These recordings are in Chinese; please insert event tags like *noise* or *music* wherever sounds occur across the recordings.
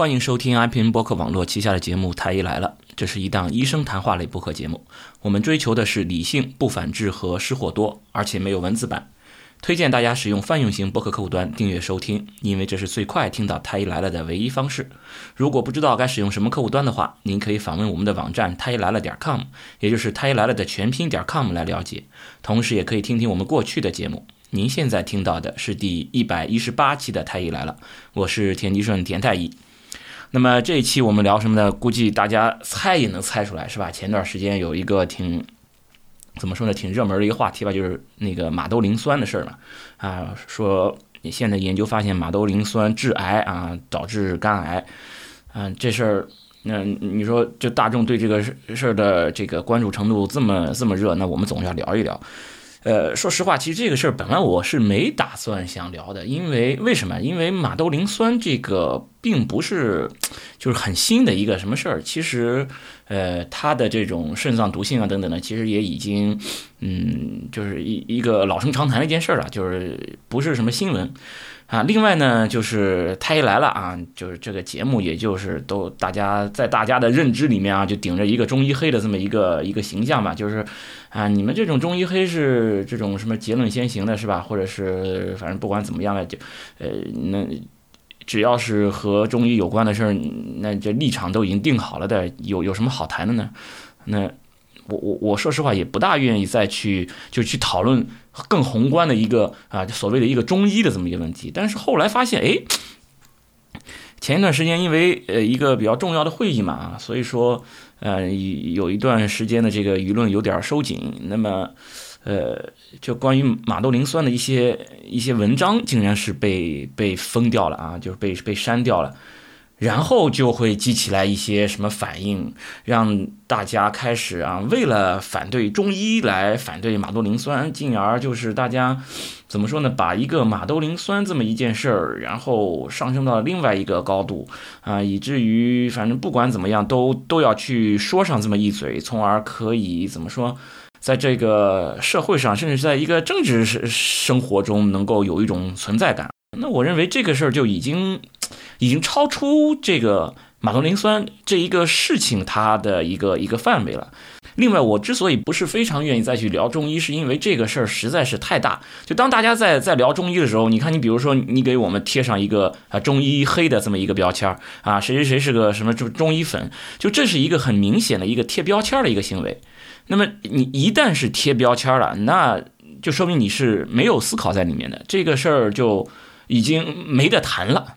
欢迎收听 iPn 播客网络旗下的节目《太医来了》，这是一档医生谈话类播客节目。我们追求的是理性、不反制和失货多，而且没有文字版。推荐大家使用泛用型播客客户端订阅收听，因为这是最快听到《太医来了》的唯一方式。如果不知道该使用什么客户端的话，您可以访问我们的网站太医来了点 com，也就是太医来了的全拼点 com 来了解。同时，也可以听听我们过去的节目。您现在听到的是第一百一十八期的《太医来了》，我是田吉顺田太医。那么这一期我们聊什么呢？估计大家猜也能猜出来，是吧？前段时间有一个挺怎么说呢，挺热门的一个话题吧，就是那个马兜铃酸的事儿嘛。啊，说你现在研究发现马兜铃酸致癌啊，导致肝癌。嗯，这事儿，那你说就大众对这个事儿的这个关注程度这么这么热，那我们总要聊一聊。呃，说实话，其实这个事儿本来我是没打算想聊的，因为为什么？因为马兜铃酸这个并不是就是很新的一个什么事儿，其实，呃，它的这种肾脏毒性啊等等呢，其实也已经，嗯，就是一一个老生常谈的一件事儿了，就是不是什么新闻。啊，另外呢，就是太医来了啊，就是这个节目，也就是都大家在大家的认知里面啊，就顶着一个中医黑的这么一个一个形象吧，就是啊，你们这种中医黑是这种什么结论先行的，是吧？或者是反正不管怎么样了，就呃，那只要是和中医有关的事儿，那这立场都已经定好了的，有有什么好谈的呢？那。我我我说实话也不大愿意再去就去讨论更宏观的一个啊所谓的一个中医的这么一个问题，但是后来发现，哎，前一段时间因为呃一个比较重要的会议嘛，所以说呃有一段时间的这个舆论有点收紧，那么呃就关于马兜铃酸的一些一些文章竟然是被被封掉了啊，就是被被删掉了。然后就会激起来一些什么反应，让大家开始啊，为了反对中医来反对马兜铃酸，进而就是大家怎么说呢？把一个马兜铃酸这么一件事儿，然后上升到另外一个高度啊，以至于反正不管怎么样，都都要去说上这么一嘴，从而可以怎么说，在这个社会上，甚至在一个政治生生活中，能够有一种存在感。那我认为这个事儿就已经。已经超出这个马兜铃酸这一个事情它的一个一个范围了。另外，我之所以不是非常愿意再去聊中医，是因为这个事儿实在是太大。就当大家在在聊中医的时候，你看，你比如说，你给我们贴上一个啊中医黑的这么一个标签啊，谁谁谁是个什么中中医粉，就这是一个很明显的一个贴标签的一个行为。那么你一旦是贴标签了，那就说明你是没有思考在里面的，这个事儿就已经没得谈了。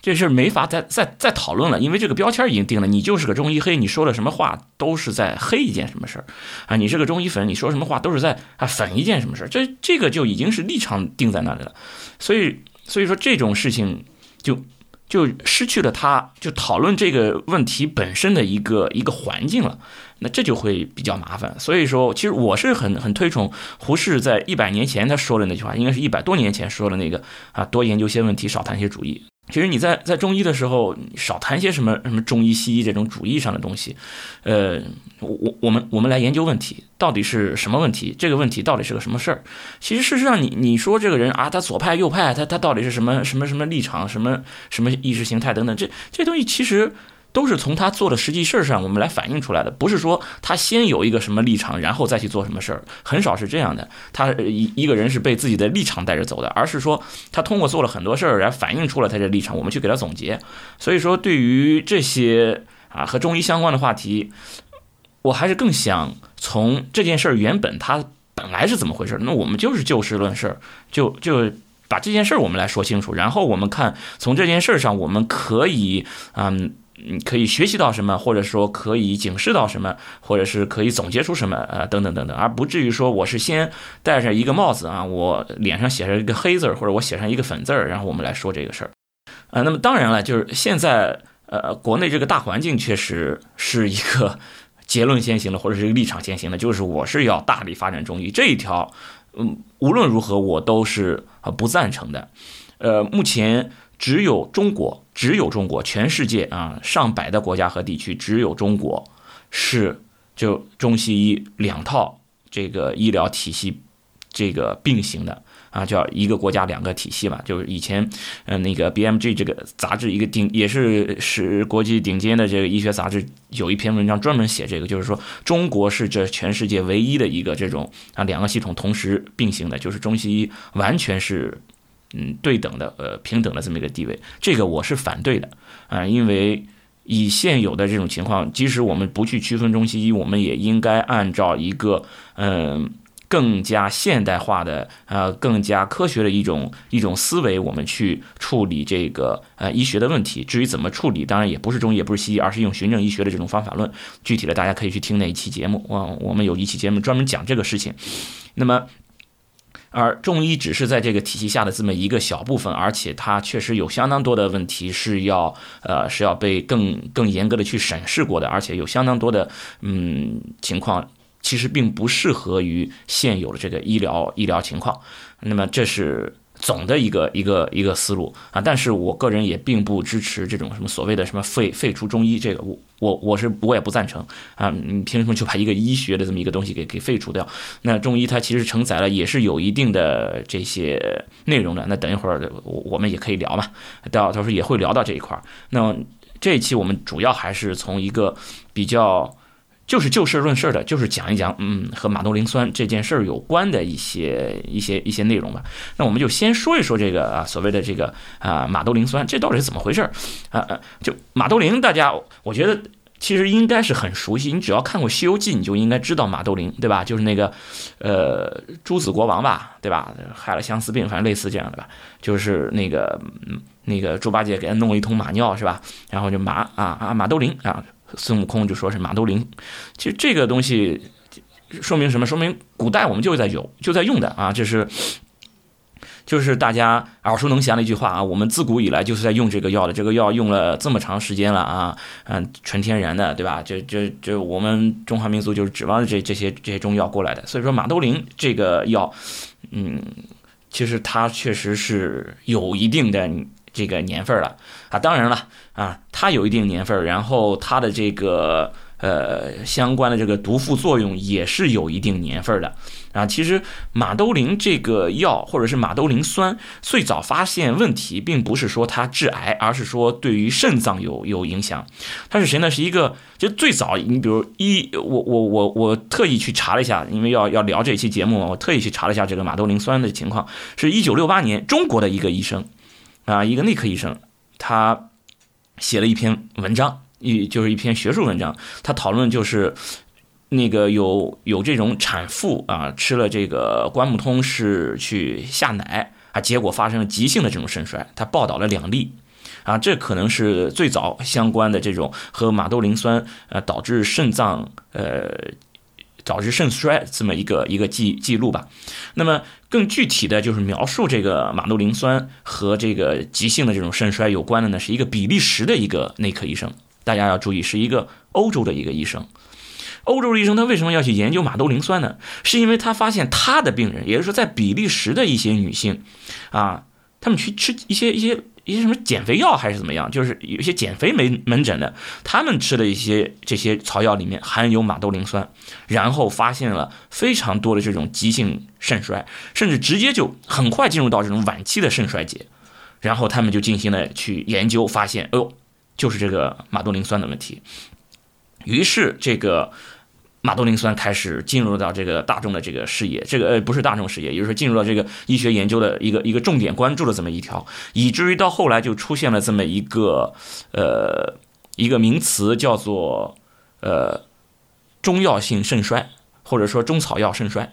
这事没法再再再讨论了，因为这个标签已经定了，你就是个中医黑，你说的什么话都是在黑一件什么事儿啊？你是个中医粉，你说什么话都是在啊粉一件什么事儿？这这个就已经是立场定在那里了，所以所以说这种事情就就失去了他就讨论这个问题本身的一个一个环境了，那这就会比较麻烦。所以说，其实我是很很推崇胡适在一百年前他说的那句话，应该是一百多年前说的那个啊，多研究些问题，少谈些主义。其实你在在中医的时候，少谈些什么什么中医西医这种主义上的东西，呃，我我我们我们来研究问题，到底是什么问题？这个问题到底是个什么事儿？其实事实上，你你说这个人啊，他左派右派，他他到底是什么什么什么立场，什么什么意识形态等等，这这东西其实。都是从他做的实际事儿上，我们来反映出来的，不是说他先有一个什么立场，然后再去做什么事儿，很少是这样的。他一一个人是被自己的立场带着走的，而是说他通过做了很多事儿来反映出了他的立场，我们去给他总结。所以说，对于这些啊和中医相关的话题，我还是更想从这件事儿原本它本来是怎么回事儿，那我们就是就事论事儿，就就把这件事儿我们来说清楚，然后我们看从这件事儿上我们可以嗯。嗯，可以学习到什么，或者说可以警示到什么，或者是可以总结出什么，呃，等等等等，而不至于说我是先戴上一个帽子啊，我脸上写上一个黑字儿，或者我写上一个粉字儿，然后我们来说这个事儿，啊，那么当然了，就是现在，呃，国内这个大环境确实是一个结论先行的，或者是一个立场先行的，就是我是要大力发展中医这一条，嗯，无论如何我都是不赞成的，呃，目前。只有中国，只有中国，全世界啊，上百的国家和地区，只有中国是就中西医两套这个医疗体系这个并行的啊，叫一个国家两个体系嘛，就是以前，嗯，那个 BMG 这个杂志一个顶也是是国际顶尖的这个医学杂志，有一篇文章专门写这个，就是说中国是这全世界唯一的一个这种啊两个系统同时并行的，就是中西医完全是嗯对等的呃平等的这么一个地位，这个我是反对的啊，因为。以现有的这种情况，即使我们不去区分中西医，我们也应该按照一个嗯更加现代化的呃更加科学的一种一种思维，我们去处理这个呃医学的问题。至于怎么处理，当然也不是中医，也不是西医，而是用循证医学的这种方法论。具体的，大家可以去听那一期节目啊，我们有一期节目专门讲这个事情。那么。而中医只是在这个体系下的这么一个小部分，而且它确实有相当多的问题是要呃是要被更更严格的去审视过的，而且有相当多的嗯情况其实并不适合于现有的这个医疗医疗情况。那么这是。总的一个一个一个思路啊，但是我个人也并不支持这种什么所谓的什么废废除中医这个，我我我是我也不赞成啊，你凭什么就把一个医学的这么一个东西给给废除掉？那中医它其实承载了也是有一定的这些内容的，那等一会儿我我们也可以聊嘛，到到时候也会聊到这一块儿。那这一期我们主要还是从一个比较。就是就事论事的，就是讲一讲，嗯，和马兜铃酸这件事儿有关的一些一些一些内容吧。那我们就先说一说这个啊，所谓的这个啊马兜铃酸，这到底是怎么回事儿啊？就马兜铃，大家我觉得其实应该是很熟悉，你只要看过《西游记》，你就应该知道马兜铃，对吧？就是那个呃朱子国王吧，对吧？害了相思病，反正类似这样的吧。就是那个那个猪八戒给他弄了一桶马尿，是吧？然后就马啊啊马兜铃啊。孙悟空就说是马兜铃，其实这个东西说明什么？说明古代我们就在有就在用的啊，这是就是大家耳熟能详的一句话啊。我们自古以来就是在用这个药的，这个药用了这么长时间了啊，嗯，纯天然的，对吧？这这这我们中华民族就是指望着这这些这些中药过来的。所以说马兜铃这个药，嗯，其实它确实是有一定的。这个年份了啊，当然了啊，它有一定年份，然后它的这个呃相关的这个毒副作用也是有一定年份的啊。其实马兜铃这个药或者是马兜铃酸，最早发现问题，并不是说它致癌，而是说对于肾脏有有影响。它是谁呢？是一个就最早，你比如一我我我我特意去查了一下，因为要要聊这期节目嘛，我特意去查了一下这个马兜铃酸的情况，是一九六八年中国的一个医生。啊，一个内科医生，他写了一篇文章，一就是一篇学术文章，他讨论就是那个有有这种产妇啊，吃了这个关木通是去下奶啊，结果发生了急性的这种肾衰，他报道了两例，啊，这可能是最早相关的这种和马兜铃酸呃导致肾脏呃。导致肾衰这么一个一个记记录吧，那么更具体的就是描述这个马兜铃酸和这个急性的这种肾衰有关的呢，是一个比利时的一个内科医生，大家要注意，是一个欧洲的一个医生。欧洲的医生他为什么要去研究马兜铃酸呢？是因为他发现他的病人，也就是说在比利时的一些女性，啊，他们去吃一些一些。一些什么减肥药还是怎么样？就是有一些减肥门门诊的，他们吃的一些这些草药里面含有马兜铃酸，然后发现了非常多的这种急性肾衰，甚至直接就很快进入到这种晚期的肾衰竭，然后他们就进行了去研究，发现，哎呦，就是这个马兜铃酸的问题，于是这个。马兜铃酸开始进入到这个大众的这个视野，这个呃不是大众视野，也就是说进入到这个医学研究的一个一个重点关注的这么一条，以至于到后来就出现了这么一个呃一个名词叫做呃中药性肾衰，或者说中草药肾衰，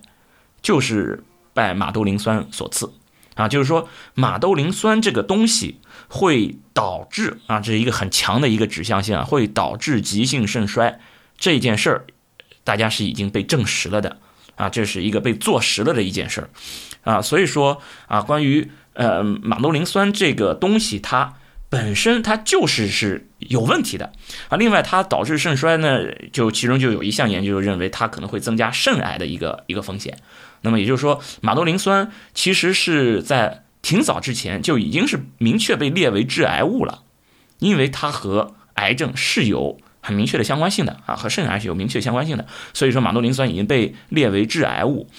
就是拜马兜铃酸所赐啊，就是说马兜铃酸这个东西会导致啊，这是一个很强的一个指向性啊，会导致急性肾衰这件事儿。大家是已经被证实了的，啊，这是一个被坐实了的一件事儿，啊，所以说啊，关于呃马兜铃酸这个东西，它本身它就是是有问题的，啊，另外它导致肾衰呢，就其中就有一项研究认为它可能会增加肾癌的一个一个风险，那么也就是说，马兜铃酸其实是在挺早之前就已经是明确被列为致癌物了，因为它和癌症是有。很明确的相关性的啊，和肾癌是有明确相关性的，所以说马兜铃酸已经被列为致癌物。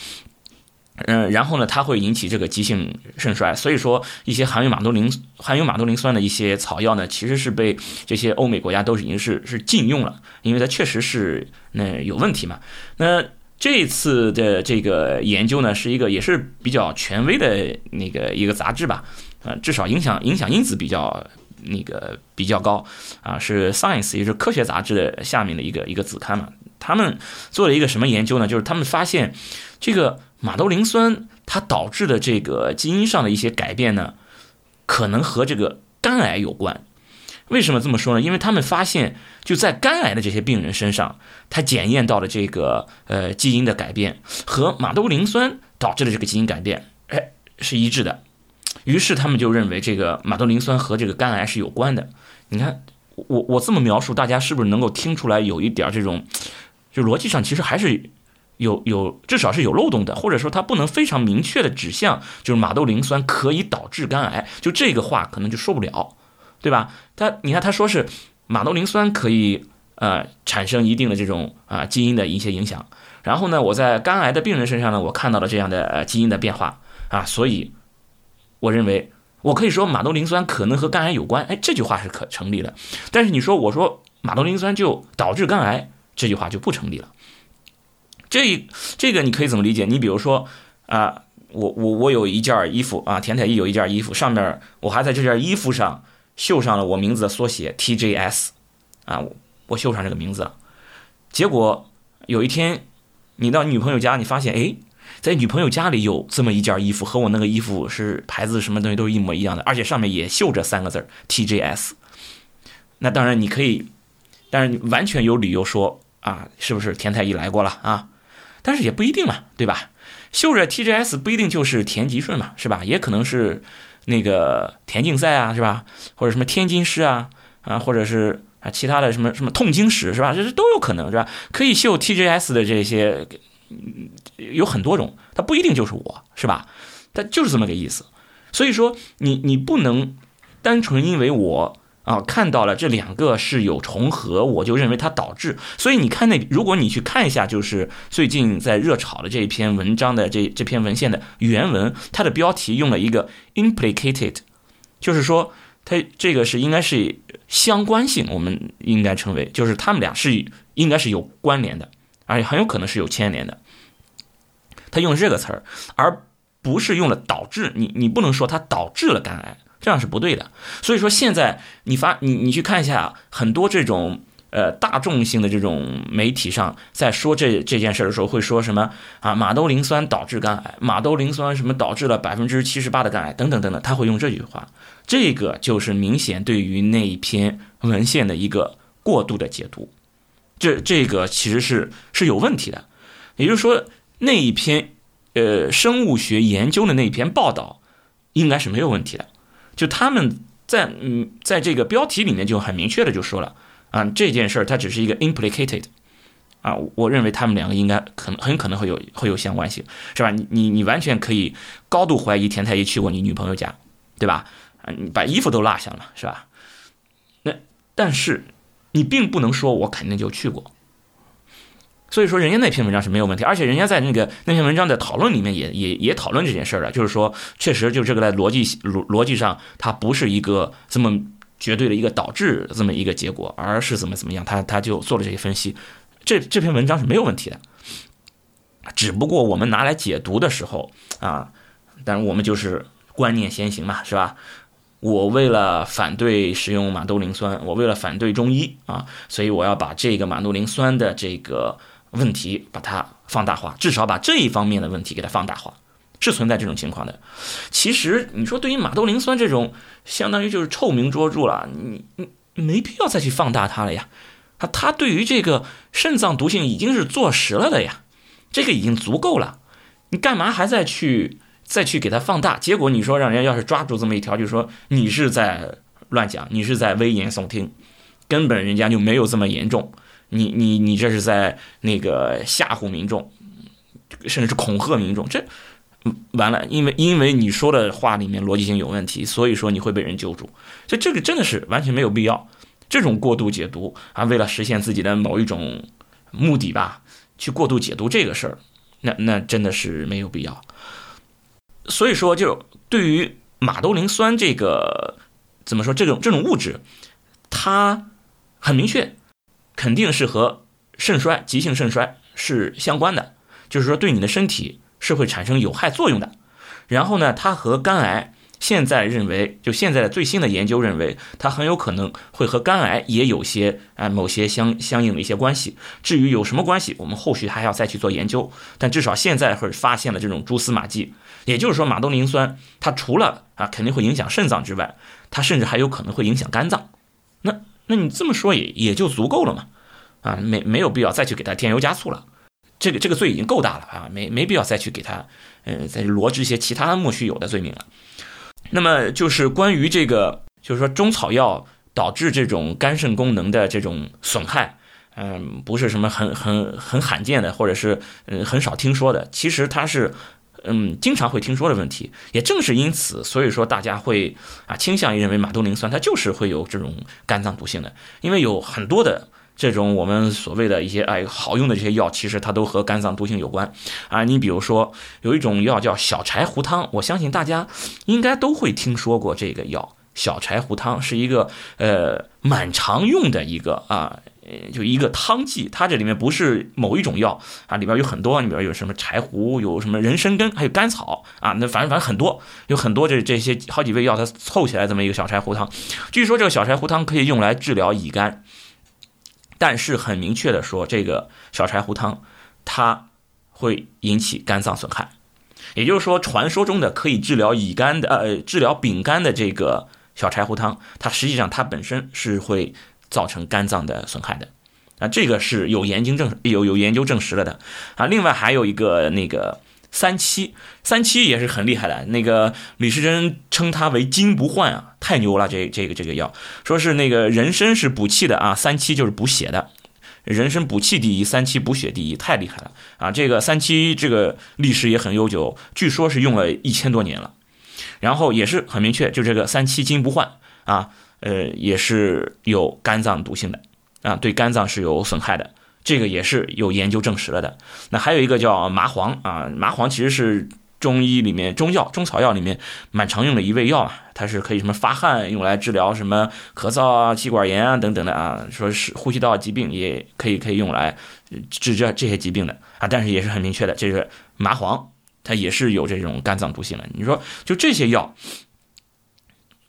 嗯，然后呢，它会引起这个急性肾衰。所以说，一些含有马兜铃含有马兜铃酸的一些草药呢，其实是被这些欧美国家都已经是是禁用了，因为它确实是那有问题嘛。那这次的这个研究呢，是一个也是比较权威的那个一个杂志吧，呃，至少影响影响因子比较那个比较高啊，是 Science 也是科学杂志的下面的一个一个子刊嘛。他们做了一个什么研究呢？就是他们发现这个。马兜铃酸它导致的这个基因上的一些改变呢，可能和这个肝癌有关。为什么这么说呢？因为他们发现就在肝癌的这些病人身上，他检验到了这个呃基因的改变和马兜铃酸导致的这个基因改变，哎是一致的。于是他们就认为这个马兜铃酸和这个肝癌是有关的。你看我我这么描述，大家是不是能够听出来有一点这种就逻辑上其实还是。有有至少是有漏洞的，或者说它不能非常明确的指向，就是马兜铃酸可以导致肝癌，就这个话可能就说不了，对吧？他你看他说是马兜铃酸可以呃产生一定的这种啊基因的一些影响，然后呢，我在肝癌的病人身上呢，我看到了这样的呃基因的变化啊，所以我认为我可以说马兜铃酸可能和肝癌有关，哎，这句话是可成立的。但是你说我说马兜铃酸就导致肝癌，这句话就不成立了。这这个你可以怎么理解？你比如说啊，我我我有一件衣服啊，田太医有一件衣服，上面我还在这件衣服上绣上了我名字的缩写 TJS，啊，我我绣上这个名字了。结果有一天你到女朋友家，你发现哎，在女朋友家里有这么一件衣服，和我那个衣服是牌子什么东西都是一模一样的，而且上面也绣着三个字 TJS。那当然你可以，但是你完全有理由说啊，是不是田太医来过了啊？但是也不一定嘛，对吧？绣着 TGS 不一定就是田吉顺嘛，是吧？也可能是那个田径赛啊，是吧？或者什么天津师啊，啊，或者是啊其他的什么什么痛经史，是吧？这是都有可能，是吧？可以绣 TGS 的这些嗯有很多种，它不一定就是我，是吧？它就是这么个意思。所以说，你你不能单纯因为我。啊，看到了这两个是有重合，我就认为它导致。所以你看那，如果你去看一下，就是最近在热炒的这一篇文章的这这篇文献的原文，它的标题用了一个 implicated，就是说它这个是应该是相关性，我们应该称为，就是他们俩是应该是有关联的，而且很有可能是有牵连的。他用这个词儿，而不是用了导致。你你不能说它导致了肝癌。这样是不对的，所以说现在你发你你去看一下很多这种呃大众性的这种媒体上在说这这件事的时候会说什么啊马兜铃酸导致肝癌，马兜铃酸什么导致了百分之七十八的肝癌等等等等，他会用这句话，这个就是明显对于那一篇文献的一个过度的解读，这这个其实是是有问题的，也就是说那一篇呃生物学研究的那一篇报道应该是没有问题的。就他们在嗯，在这个标题里面就很明确的就说了啊，这件事儿它只是一个 implicated，啊，我认为他们两个应该可能很可能会有会有相关性，是吧？你你你完全可以高度怀疑田太医去过你女朋友家，对吧？啊，你把衣服都落下了，是吧？那但是你并不能说我肯定就去过。所以说，人家那篇文章是没有问题，而且人家在那个那篇文章的讨论里面也也也讨论这件事儿了，就是说，确实就这个在逻辑逻逻辑上，它不是一个这么绝对的一个导致这么一个结果，而是怎么怎么样，他他就做了这些分析，这这篇文章是没有问题的，只不过我们拿来解读的时候啊，但我们就是观念先行嘛，是吧？我为了反对使用马兜铃酸，我为了反对中医啊，所以我要把这个马兜铃酸的这个。问题把它放大化，至少把这一方面的问题给它放大化，是存在这种情况的。其实你说对于马兜铃酸这种，相当于就是臭名卓著了，你你没必要再去放大它了呀。它它对于这个肾脏毒性已经是坐实了的呀，这个已经足够了。你干嘛还在去再去给它放大？结果你说让人家要是抓住这么一条，就说你是在乱讲，你是在危言耸听，根本人家就没有这么严重。你你你这是在那个吓唬民众，甚至是恐吓民众，这完了，因为因为你说的话里面逻辑性有问题，所以说你会被人揪住，所以这个真的是完全没有必要，这种过度解读啊，为了实现自己的某一种目的吧，去过度解读这个事儿，那那真的是没有必要。所以说，就对于马兜铃酸这个怎么说，这种这种物质，它很明确，肯定是和肾衰、急性肾衰是相关的，就是说对你的身体是会产生有害作用的。然后呢，它和肝癌。现在认为，就现在的最新的研究认为，它很有可能会和肝癌也有些啊某些相相应的一些关系。至于有什么关系，我们后续还要再去做研究。但至少现在会发现了这种蛛丝马迹，也就是说，马兜铃酸它除了啊肯定会影响肾脏之外，它甚至还有可能会影响肝脏。那那你这么说也也就足够了嘛？啊，没没有必要再去给它添油加醋了。这个这个罪已经够大了啊，没没必要再去给他呃再罗织一些其他莫须有的罪名了。那么就是关于这个，就是说中草药导致这种肝肾功能的这种损害，嗯，不是什么很很很罕见的，或者是嗯很少听说的。其实它是嗯经常会听说的问题。也正是因此，所以说大家会啊倾向于认为马兜铃酸它就是会有这种肝脏毒性的，因为有很多的。这种我们所谓的一些哎好用的这些药，其实它都和肝脏毒性有关啊。你比如说有一种药叫小柴胡汤，我相信大家应该都会听说过这个药。小柴胡汤是一个呃蛮常用的一个啊，就一个汤剂。它这里面不是某一种药啊，里边有很多，里边有什么柴胡，有什么人参根，还有甘草啊。那反正反正很多，有很多这这些好几味药，它凑起来这么一个小柴胡汤。据说这个小柴胡汤可以用来治疗乙肝。但是很明确的说，这个小柴胡汤，它会引起肝脏损害。也就是说，传说中的可以治疗乙肝的，呃，治疗丙肝的这个小柴胡汤，它实际上它本身是会造成肝脏的损害的。啊，这个是有研究证有有研究证实了的。啊，另外还有一个那个。三七三七也是很厉害的，那个李时珍称它为金不换啊，太牛了！这这个这个药，说是那个人参是补气的啊，三七就是补血的，人参补气第一，三七补血第一，太厉害了啊！这个三七这个历史也很悠久，据说是用了一千多年了，然后也是很明确，就这个三七金不换啊，呃，也是有肝脏毒性的啊，对肝脏是有损害的。这个也是有研究证实了的。那还有一个叫麻黄啊，麻黄其实是中医里面中药、中草药里面蛮常用的一味药啊，它是可以什么发汗，用来治疗什么咳嗽啊、气管炎啊等等的啊，说是呼吸道疾病也可以可以用来治这这些疾病的啊。但是也是很明确的，这个麻黄它也是有这种肝脏毒性的。你说就这些药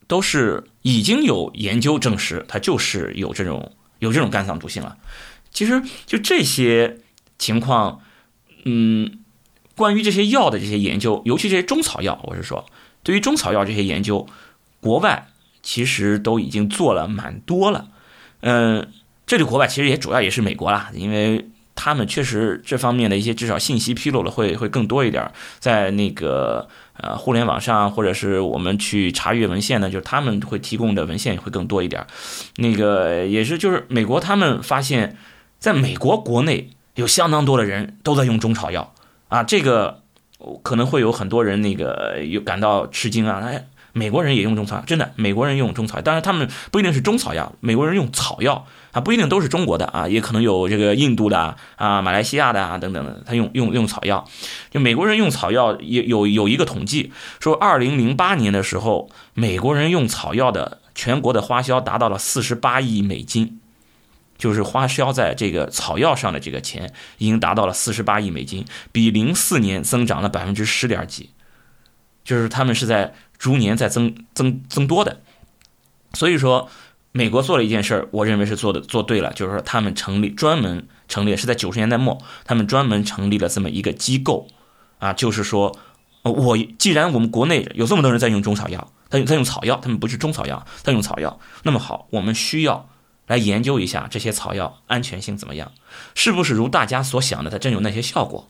都是已经有研究证实，它就是有这种有这种肝脏毒性了。其实就这些情况，嗯，关于这些药的这些研究，尤其这些中草药，我是说，对于中草药这些研究，国外其实都已经做了蛮多了。嗯，这里国外其实也主要也是美国啦，因为他们确实这方面的一些至少信息披露了会会更多一点，在那个呃互联网上或者是我们去查阅文献呢，就是他们会提供的文献也会更多一点。那个也是就是美国他们发现。在美国国内有相当多的人都在用中草药啊，这个可能会有很多人那个有感到吃惊啊。哎，美国人也用中草药，真的，美国人用中草药，当然他们不一定是中草药，美国人用草药啊，不一定都是中国的啊，也可能有这个印度的啊、马来西亚的啊等等的，他用用用草药。就美国人用草药有有有一个统计说，二零零八年的时候，美国人用草药的全国的花销达到了四十八亿美金。就是花销在这个草药上的这个钱已经达到了四十八亿美金，比零四年增长了百分之十点几，就是他们是在逐年在增增增多的。所以说，美国做了一件事儿，我认为是做的做对了，就是说他们成立专门成立是在九十年代末，他们专门成立了这么一个机构啊，就是说，我既然我们国内有这么多人在用中草药，他用在用草药，他们不是中草药，他用草药，那么好，我们需要。来研究一下这些草药安全性怎么样，是不是如大家所想的，它真有那些效果？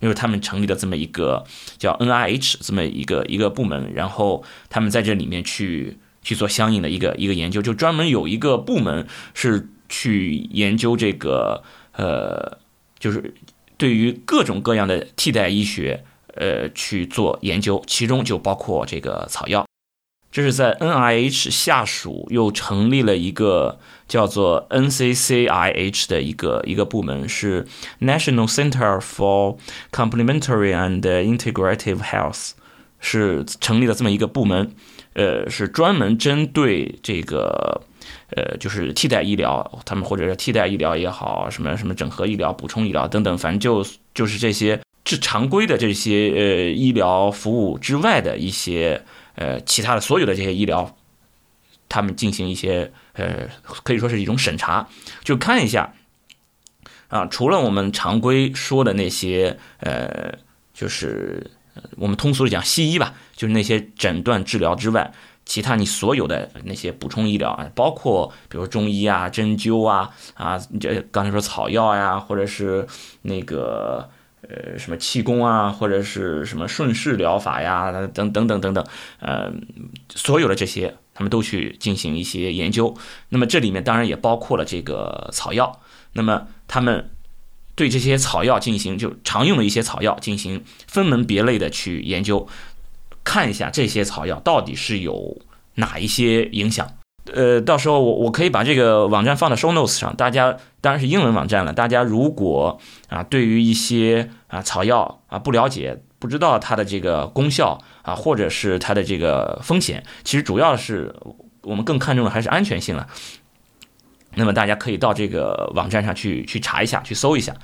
因为他们成立了这么一个叫 NIH 这么一个一个部门，然后他们在这里面去去做相应的一个一个研究，就专门有一个部门是去研究这个呃，就是对于各种各样的替代医学呃去做研究，其中就包括这个草药。这是在 NIH 下属又成立了一个叫做 NCCIH 的一个一个部门，是 National Center for Complementary and Integrative Health，是成立了这么一个部门，呃，是专门针对这个。呃，就是替代医疗，他们或者是替代医疗也好，什么什么整合医疗、补充医疗等等，反正就就是这些是常规的这些呃医疗服务之外的一些呃其他的所有的这些医疗，他们进行一些呃可以说是一种审查，就看一下啊，除了我们常规说的那些呃，就是我们通俗的讲西医吧，就是那些诊断治疗之外。其他你所有的那些补充医疗啊，包括比如中医啊、针灸啊啊，这刚才说草药呀，或者是那个呃什么气功啊，或者是什么顺势疗法呀，等等等等等，呃，所有的这些他们都去进行一些研究。那么这里面当然也包括了这个草药。那么他们对这些草药进行就常用的一些草药进行分门别类的去研究。看一下这些草药到底是有哪一些影响？呃，到时候我我可以把这个网站放到 show notes 上，大家当然是英文网站了。大家如果啊对于一些啊草药啊不了解，不知道它的这个功效啊，或者是它的这个风险，其实主要是我们更看重的还是安全性了。那么大家可以到这个网站上去去查一下，去搜一下。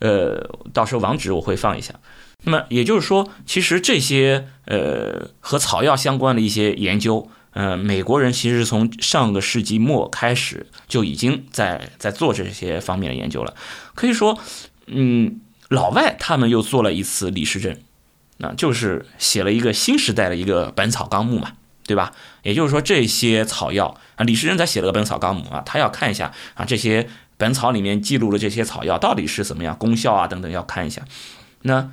呃，到时候网址我会放一下。那么也就是说，其实这些呃和草药相关的一些研究，呃，美国人其实从上个世纪末开始就已经在在做这些方面的研究了。可以说，嗯，老外他们又做了一次李时珍，啊就是写了一个新时代的一个《本草纲目》嘛，对吧？也就是说，这些草药啊，李时珍才写了个《本草纲目》啊，他要看一下啊，这些本草里面记录的这些草药到底是怎么样，功效啊等等要看一下，那。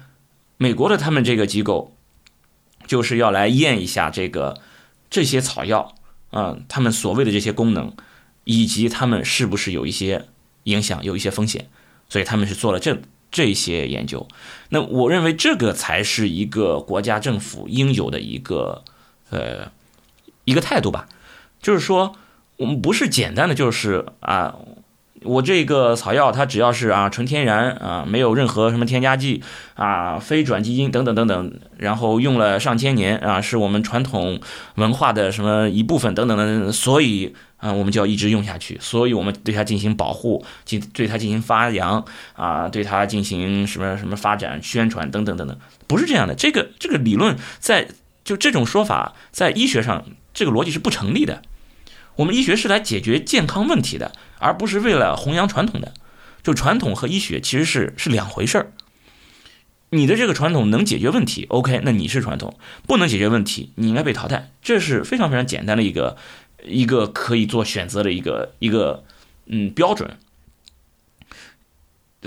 美国的他们这个机构，就是要来验一下这个这些草药啊，他们所谓的这些功能，以及他们是不是有一些影响，有一些风险，所以他们是做了这这些研究。那我认为这个才是一个国家政府应有的一个呃一个态度吧，就是说我们不是简单的就是啊。我这个草药，它只要是啊纯天然啊，没有任何什么添加剂啊，非转基因等等等等，然后用了上千年啊，是我们传统文化的什么一部分等等等等，所以啊，我们就要一直用下去，所以我们对它进行保护，进对它进行发扬啊，对它进行什么什么发展宣传等等等等，不是这样的，这个这个理论在就这种说法在医学上这个逻辑是不成立的。我们医学是来解决健康问题的，而不是为了弘扬传统的。就传统和医学其实是是两回事儿。你的这个传统能解决问题，OK，那你是传统；不能解决问题，你应该被淘汰。这是非常非常简单的一个一个可以做选择的一个一个嗯标准。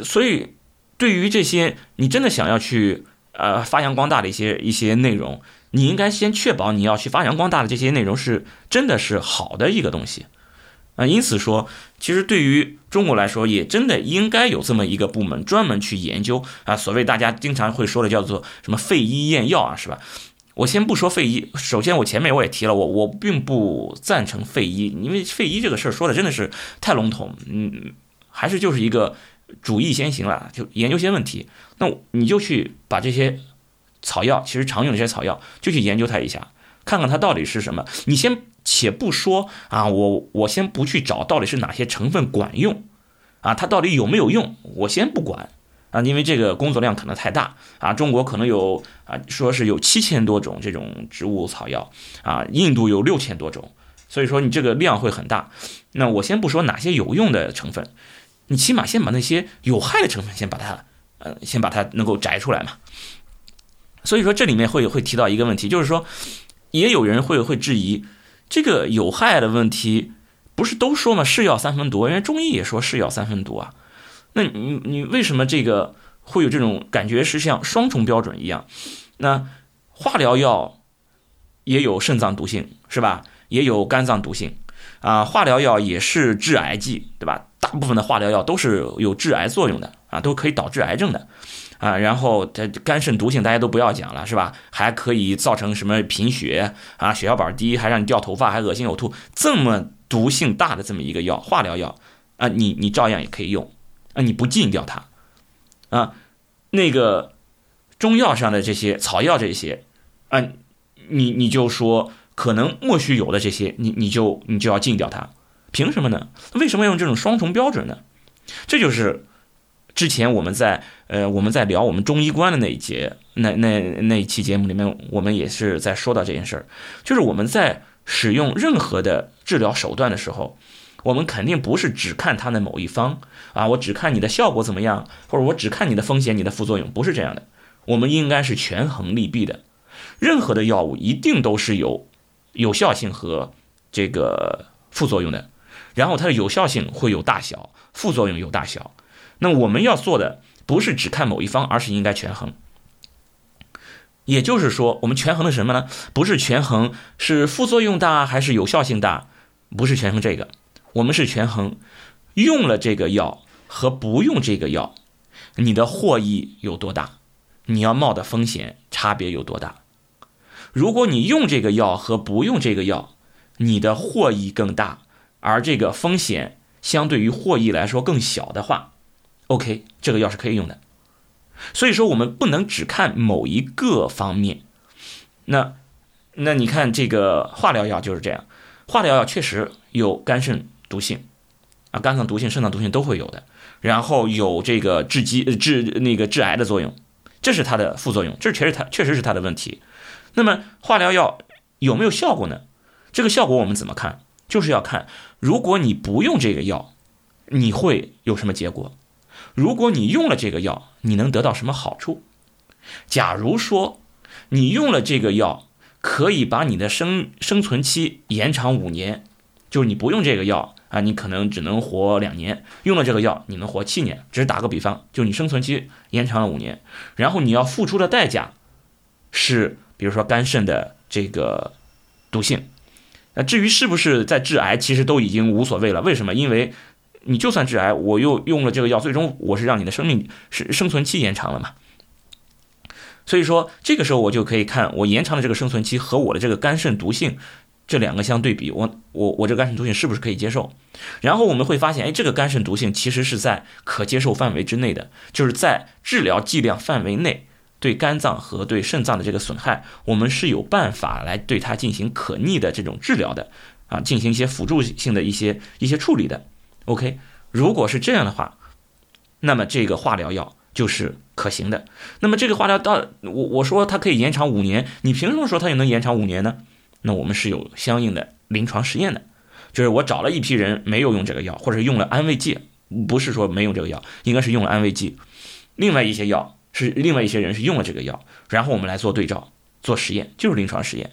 所以，对于这些你真的想要去呃发扬光大的一些一些内容。你应该先确保你要去发扬光大的这些内容是真的是好的一个东西，啊，因此说，其实对于中国来说，也真的应该有这么一个部门专门去研究啊，所谓大家经常会说的叫做什么废医验药啊，是吧？我先不说废医，首先我前面我也提了，我我并不赞成废医，因为废医这个事儿说的真的是太笼统，嗯，还是就是一个主义先行了，就研究些问题，那你就去把这些。草药其实常用的这些草药，就去研究它一下，看看它到底是什么。你先且不说啊，我我先不去找到底是哪些成分管用，啊，它到底有没有用，我先不管啊，因为这个工作量可能太大啊。中国可能有啊，说是有七千多种这种植物草药啊，印度有六千多种，所以说你这个量会很大。那我先不说哪些有用的成分，你起码先把那些有害的成分先把它，呃，先把它能够摘出来嘛。所以说，这里面会会提到一个问题，就是说，也有人会会质疑这个有害的问题，不是都说嘛，是药三分毒，人家中医也说是药三分毒啊。那你你为什么这个会有这种感觉是像双重标准一样？那化疗药也有肾脏毒性是吧？也有肝脏毒性啊，化疗药也是致癌剂对吧？大部分的化疗药都是有致癌作用的啊，都可以导致癌症的。啊，然后它肝肾毒性大家都不要讲了，是吧？还可以造成什么贫血啊、血小板低，还让你掉头发，还恶心呕吐，这么毒性大的这么一个药，化疗药啊，你你照样也可以用啊，你不禁掉它啊，那个中药上的这些草药这些啊，你你就说可能莫须有的这些，你你就你就要禁掉它，凭什么呢？为什么要用这种双重标准呢？这就是之前我们在呃我们在聊我们中医观的那一节那那那一期节目里面，我们也是在说到这件事儿，就是我们在使用任何的治疗手段的时候，我们肯定不是只看它的某一方啊，我只看你的效果怎么样，或者我只看你的风险、你的副作用，不是这样的，我们应该是权衡利弊的。任何的药物一定都是有有效性和这个副作用的，然后它的有效性会有大小。副作用有大小，那我们要做的不是只看某一方，而是应该权衡。也就是说，我们权衡的什么呢？不是权衡是副作用大还是有效性大，不是权衡这个，我们是权衡用了这个药和不用这个药，你的获益有多大，你要冒的风险差别有多大。如果你用这个药和不用这个药，你的获益更大，而这个风险。相对于获益来说更小的话，OK，这个药是可以用的。所以说，我们不能只看某一个方面。那，那你看这个化疗药就是这样，化疗药确实有肝肾毒性啊，肝脏毒性、肾脏毒性都会有的。然后有这个致畸、致那个致癌的作用，这是它的副作用，这确实它确实是它的问题。那么化疗药有没有效果呢？这个效果我们怎么看？就是要看，如果你不用这个药，你会有什么结果？如果你用了这个药，你能得到什么好处？假如说你用了这个药，可以把你的生生存期延长五年，就是你不用这个药啊，你可能只能活两年；用了这个药，你能活七年。只是打个比方，就你生存期延长了五年，然后你要付出的代价是，比如说肝肾的这个毒性。那至于是不是在致癌，其实都已经无所谓了。为什么？因为你就算致癌，我又用了这个药，最终我是让你的生命是生存期延长了嘛。所以说，这个时候我就可以看我延长的这个生存期和我的这个肝肾毒性这两个相对比，我我我这个肝肾毒性是不是可以接受？然后我们会发现，哎，这个肝肾毒性其实是在可接受范围之内的，就是在治疗剂量范围内。对肝脏和对肾脏的这个损害，我们是有办法来对它进行可逆的这种治疗的，啊，进行一些辅助性的一些一些处理的。OK，如果是这样的话，那么这个化疗药就是可行的。那么这个化疗到我我说它可以延长五年，你凭什么说它也能延长五年呢？那我们是有相应的临床实验的，就是我找了一批人没有用这个药，或者用了安慰剂，不是说没用这个药，应该是用了安慰剂，另外一些药。是另外一些人是用了这个药，然后我们来做对照、做实验，就是临床实验。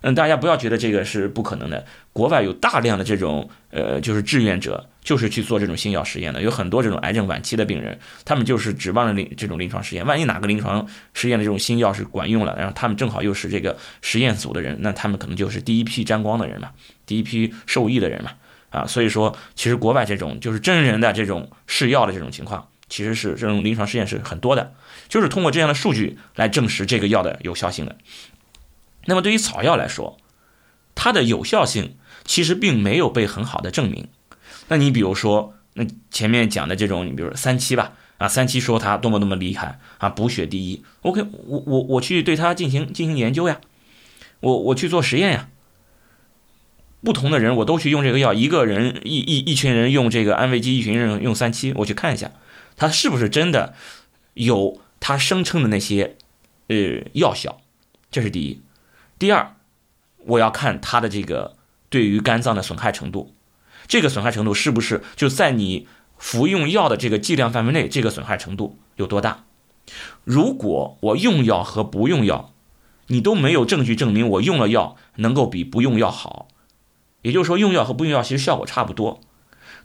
嗯，大家不要觉得这个是不可能的。国外有大量的这种呃，就是志愿者，就是去做这种新药实验的。有很多这种癌症晚期的病人，他们就是指望着临这种临床实验。万一哪个临床实验的这种新药是管用了，然后他们正好又是这个实验组的人，那他们可能就是第一批沾光的人嘛，第一批受益的人嘛。啊，所以说，其实国外这种就是真人的这种试药的这种情况。其实是这种临床试验是很多的，就是通过这样的数据来证实这个药的有效性的。那么对于草药来说，它的有效性其实并没有被很好的证明。那你比如说，那前面讲的这种，你比如说三七吧，啊，三七说它多么多么厉害啊，补血第一。OK，我我我去对它进行进行研究呀，我我去做实验呀。不同的人我都去用这个药，一个人一一一群人用这个安慰剂，一群人用三七，我去看一下。它是不是真的有它声称的那些呃药效？这是第一。第二，我要看它的这个对于肝脏的损害程度。这个损害程度是不是就在你服用药的这个剂量范围内？这个损害程度有多大？如果我用药和不用药，你都没有证据证明我用了药能够比不用药好，也就是说用药和不用药其实效果差不多。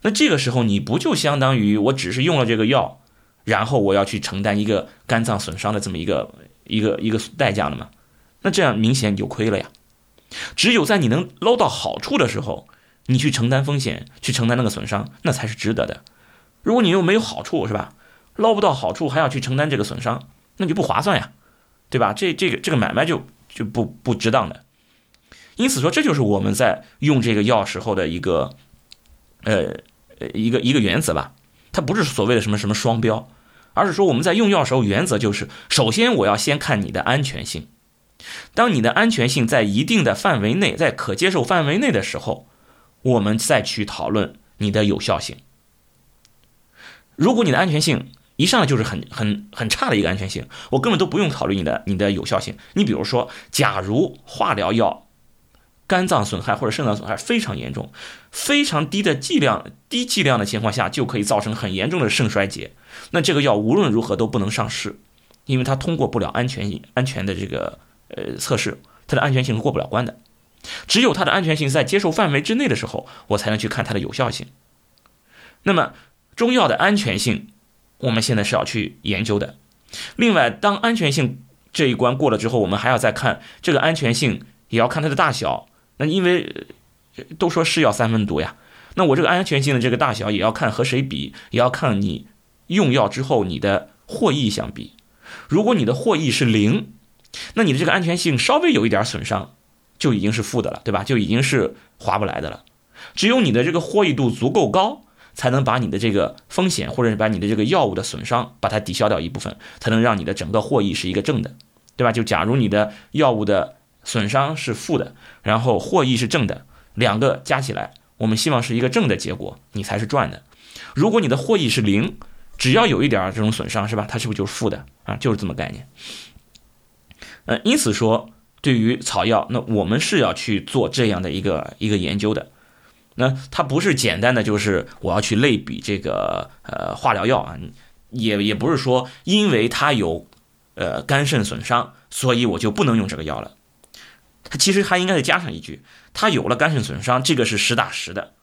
那这个时候你不就相当于我只是用了这个药，然后我要去承担一个肝脏损伤的这么一个一个一个代价了吗？那这样明显你就亏了呀。只有在你能捞到好处的时候，你去承担风险，去承担那个损伤，那才是值得的。如果你又没有好处，是吧？捞不到好处，还要去承担这个损伤，那就不划算呀，对吧？这这个这个买卖就就不不值当的。因此说，这就是我们在用这个药时候的一个，呃一个一个原则吧。它不是所谓的什么什么双标，而是说我们在用药时候原则就是，首先我要先看你的安全性。当你的安全性在一定的范围内，在可接受范围内的时候，我们再去讨论你的有效性。如果你的安全性一上来就是很很很差的一个安全性，我根本都不用考虑你的你的有效性。你比如说，假如化疗药。肝脏损害或者肾脏损害非常严重，非常低的剂量、低剂量的情况下就可以造成很严重的肾衰竭。那这个药无论如何都不能上市，因为它通过不了安全安全的这个呃测试，它的安全性是过不了关的。只有它的安全性在接受范围之内的时候，我才能去看它的有效性。那么中药的安全性，我们现在是要去研究的。另外，当安全性这一关过了之后，我们还要再看这个安全性，也要看它的大小。那因为都说是药三分毒呀，那我这个安全性的这个大小也要看和谁比，也要看你用药之后你的获益相比。如果你的获益是零，那你的这个安全性稍微有一点损伤，就已经是负的了，对吧？就已经是划不来的了。只有你的这个获益度足够高，才能把你的这个风险，或者是把你的这个药物的损伤，把它抵消掉一部分，才能让你的整个获益是一个正的，对吧？就假如你的药物的。损伤是负的，然后获益是正的，两个加起来，我们希望是一个正的结果，你才是赚的。如果你的获益是零，只要有一点这种损伤，是吧？它是不是就是负的啊？就是这么概念。呃，因此说，对于草药，那我们是要去做这样的一个一个研究的。那它不是简单的就是我要去类比这个呃化疗药啊，也也不是说因为它有呃肝肾损伤，所以我就不能用这个药了。它其实还应该再加上一句，它有了肝肾损伤，这个是实打实的，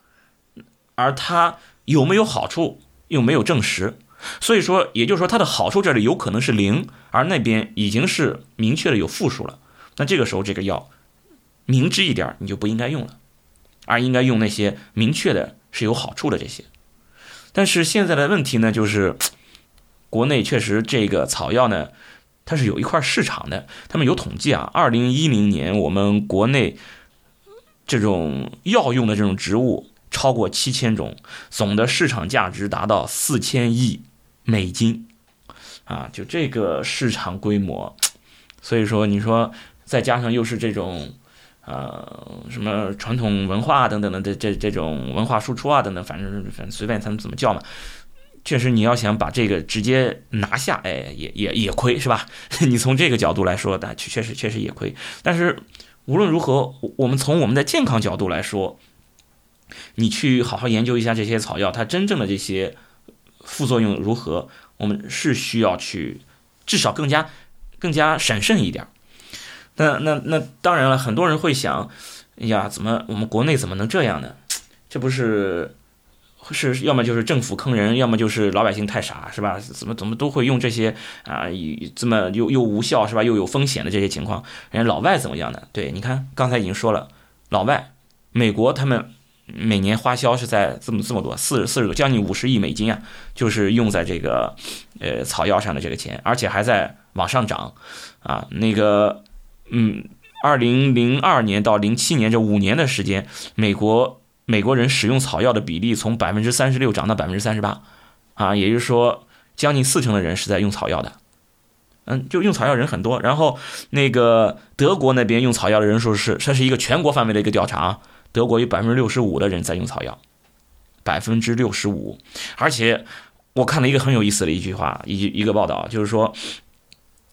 而它有没有好处又没有证实，所以说，也就是说，它的好处这里有可能是零，而那边已经是明确的有负数了。那这个时候，这个药明知一点，你就不应该用了，而应该用那些明确的是有好处的这些。但是现在的问题呢，就是国内确实这个草药呢。它是有一块市场的，他们有统计啊，二零一零年我们国内这种药用的这种植物超过七千种，总的市场价值达到四千亿美金，啊，就这个市场规模，所以说你说再加上又是这种，呃，什么传统文化等等的这这这种文化输出啊等等，反正反正随便他们怎么叫嘛。确实，你要想把这个直接拿下，哎，也也也亏，是吧？*laughs* 你从这个角度来说，但确实确实也亏。但是无论如何，我们从我们的健康角度来说，你去好好研究一下这些草药，它真正的这些副作用如何，我们是需要去至少更加更加审慎一点。那那那当然了，很多人会想，哎呀，怎么我们国内怎么能这样呢？*tsk* 这不是？是，要么就是政府坑人，要么就是老百姓太傻，是吧？怎么怎么都会用这些啊，这么又又无效，是吧？又有风险的这些情况，人家老外怎么样呢？对，你看刚才已经说了，老外，美国他们每年花销是在这么这么多，四十四十多，将近五十亿美金啊，就是用在这个呃草药上的这个钱，而且还在往上涨啊。那个，嗯，二零零二年到零七年这五年的时间，美国。美国人使用草药的比例从百分之三十六涨到百分之三十八，啊，也就是说将近四成的人是在用草药的，嗯，就用草药人很多。然后那个德国那边用草药的人数是，这是一个全国范围的一个调查，德国有百分之六十五的人在用草药，百分之六十五。而且我看了一个很有意思的一句话，一一个报道，就是说。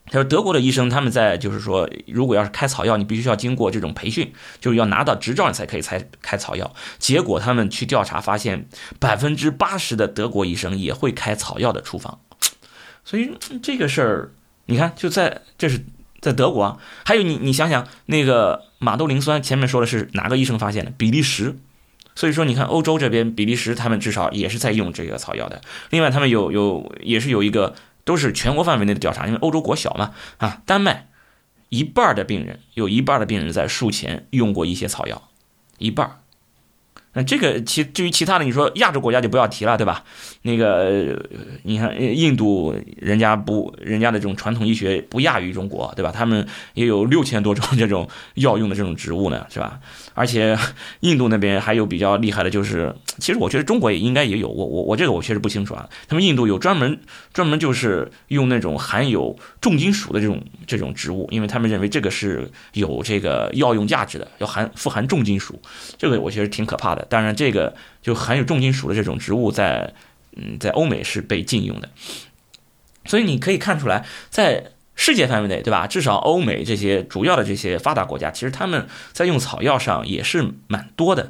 他说：“德国的医生他们在就是说，如果要是开草药，你必须要经过这种培训，就是要拿到执照你才可以才开草药。结果他们去调查发现，百分之八十的德国医生也会开草药的处方。所以这个事儿，你看就在这是在德国啊。还有你你想想，那个马兜铃酸前面说的是哪个医生发现的？比利时。所以说你看欧洲这边，比利时他们至少也是在用这个草药的。另外他们有有也是有一个。”都是全国范围内的调查，因为欧洲国小嘛，啊，丹麦一半的病人有一半的病人在术前用过一些草药，一半那这个其至于其他的，你说亚洲国家就不要提了，对吧？那个你看印度，人家不，人家的这种传统医学不亚于中国，对吧？他们也有六千多种这种药用的这种植物呢，是吧？而且 *laughs* 印度那边还有比较厉害的，就是其实我觉得中国也应该也有，我我我这个我确实不清楚啊。他们印度有专门专门就是用那种含有重金属的这种这种植物，因为他们认为这个是有这个药用价值的，要含富含重金属，这个我觉得挺可怕的。当然，这个就含有重金属的这种植物，在嗯，在欧美是被禁用的。所以你可以看出来，在世界范围内，对吧？至少欧美这些主要的这些发达国家，其实他们在用草药上也是蛮多的。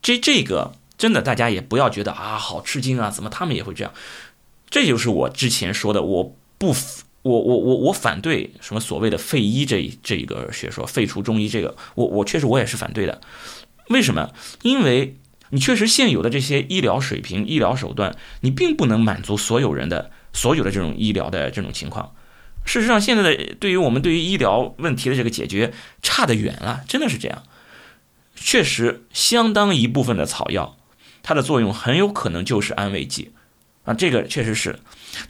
这这个真的，大家也不要觉得啊，好吃惊啊，怎么他们也会这样？这就是我之前说的，我不，我我我我反对什么所谓的废医这这一个学说，废除中医这个，我我确实我也是反对的。为什么？因为你确实现有的这些医疗水平、医疗手段，你并不能满足所有人的所有的这种医疗的这种情况。事实上，现在的对于我们对于医疗问题的这个解决差得远了，真的是这样。确实，相当一部分的草药，它的作用很有可能就是安慰剂啊，这个确实是。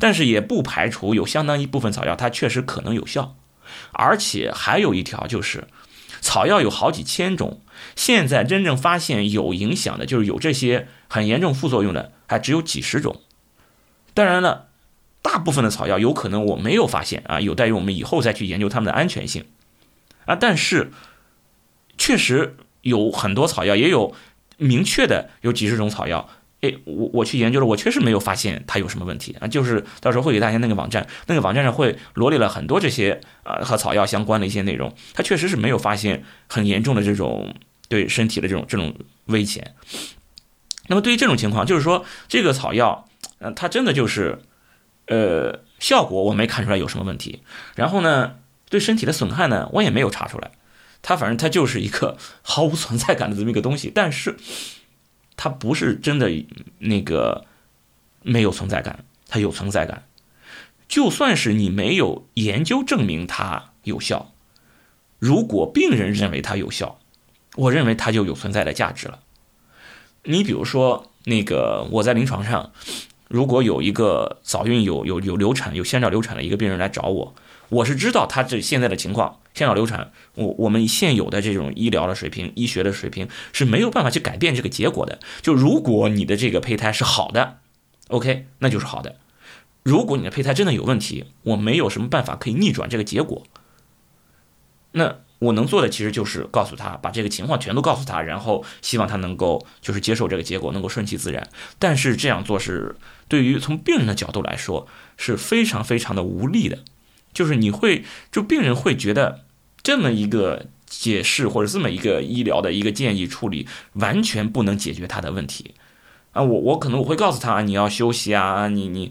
但是也不排除有相当一部分草药它确实可能有效，而且还有一条就是。草药有好几千种，现在真正发现有影响的，就是有这些很严重副作用的，还只有几十种。当然了，大部分的草药有可能我没有发现啊，有待于我们以后再去研究它们的安全性啊。但是，确实有很多草药，也有明确的有几十种草药。哎，我我去研究了，我确实没有发现它有什么问题啊。就是到时候会给大家那个网站，那个网站上会罗列了很多这些啊和草药相关的一些内容，它确实是没有发现很严重的这种对身体的这种这种危险。那么对于这种情况，就是说这个草药，呃，它真的就是，呃，效果我没看出来有什么问题。然后呢，对身体的损害呢，我也没有查出来。它反正它就是一个毫无存在感的这么一个东西，但是。它不是真的那个没有存在感，它有存在感。就算是你没有研究证明它有效，如果病人认为它有效，我认为它就有存在的价值了。你比如说，那个我在临床上，如果有一个早孕有有有流产有先兆流产的一个病人来找我。我是知道他这现在的情况，先兆流产，我我们现有的这种医疗的水平、医学的水平是没有办法去改变这个结果的。就如果你的这个胚胎是好的，OK，那就是好的；如果你的胚胎真的有问题，我没有什么办法可以逆转这个结果。那我能做的其实就是告诉他，把这个情况全都告诉他，然后希望他能够就是接受这个结果，能够顺其自然。但是这样做是对于从病人的角度来说是非常非常的无力的。就是你会，就病人会觉得这么一个解释或者这么一个医疗的一个建议处理，完全不能解决他的问题啊！我我可能我会告诉他，你要休息啊，你你，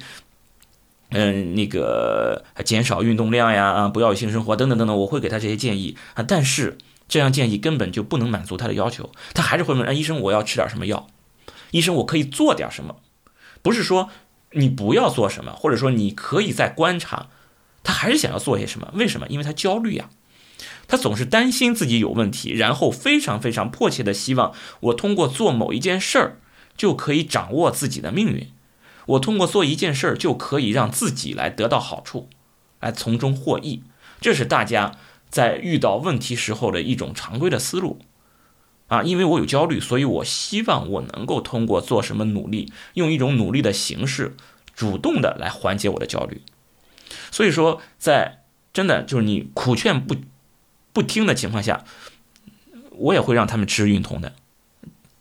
嗯，那个减少运动量呀，啊，不要性生活等等等等，我会给他这些建议啊。但是这样建议根本就不能满足他的要求，他还是会问：啊，医生，我要吃点什么药？医生，我可以做点什么？不是说你不要做什么，或者说你可以再观察。他还是想要做些什么？为什么？因为他焦虑呀，他总是担心自己有问题，然后非常非常迫切的希望我通过做某一件事儿就可以掌握自己的命运，我通过做一件事儿就可以让自己来得到好处，来从中获益。这是大家在遇到问题时候的一种常规的思路啊。因为我有焦虑，所以我希望我能够通过做什么努力，用一种努力的形式，主动的来缓解我的焦虑。所以说，在真的就是你苦劝不不听的情况下，我也会让他们吃孕酮的，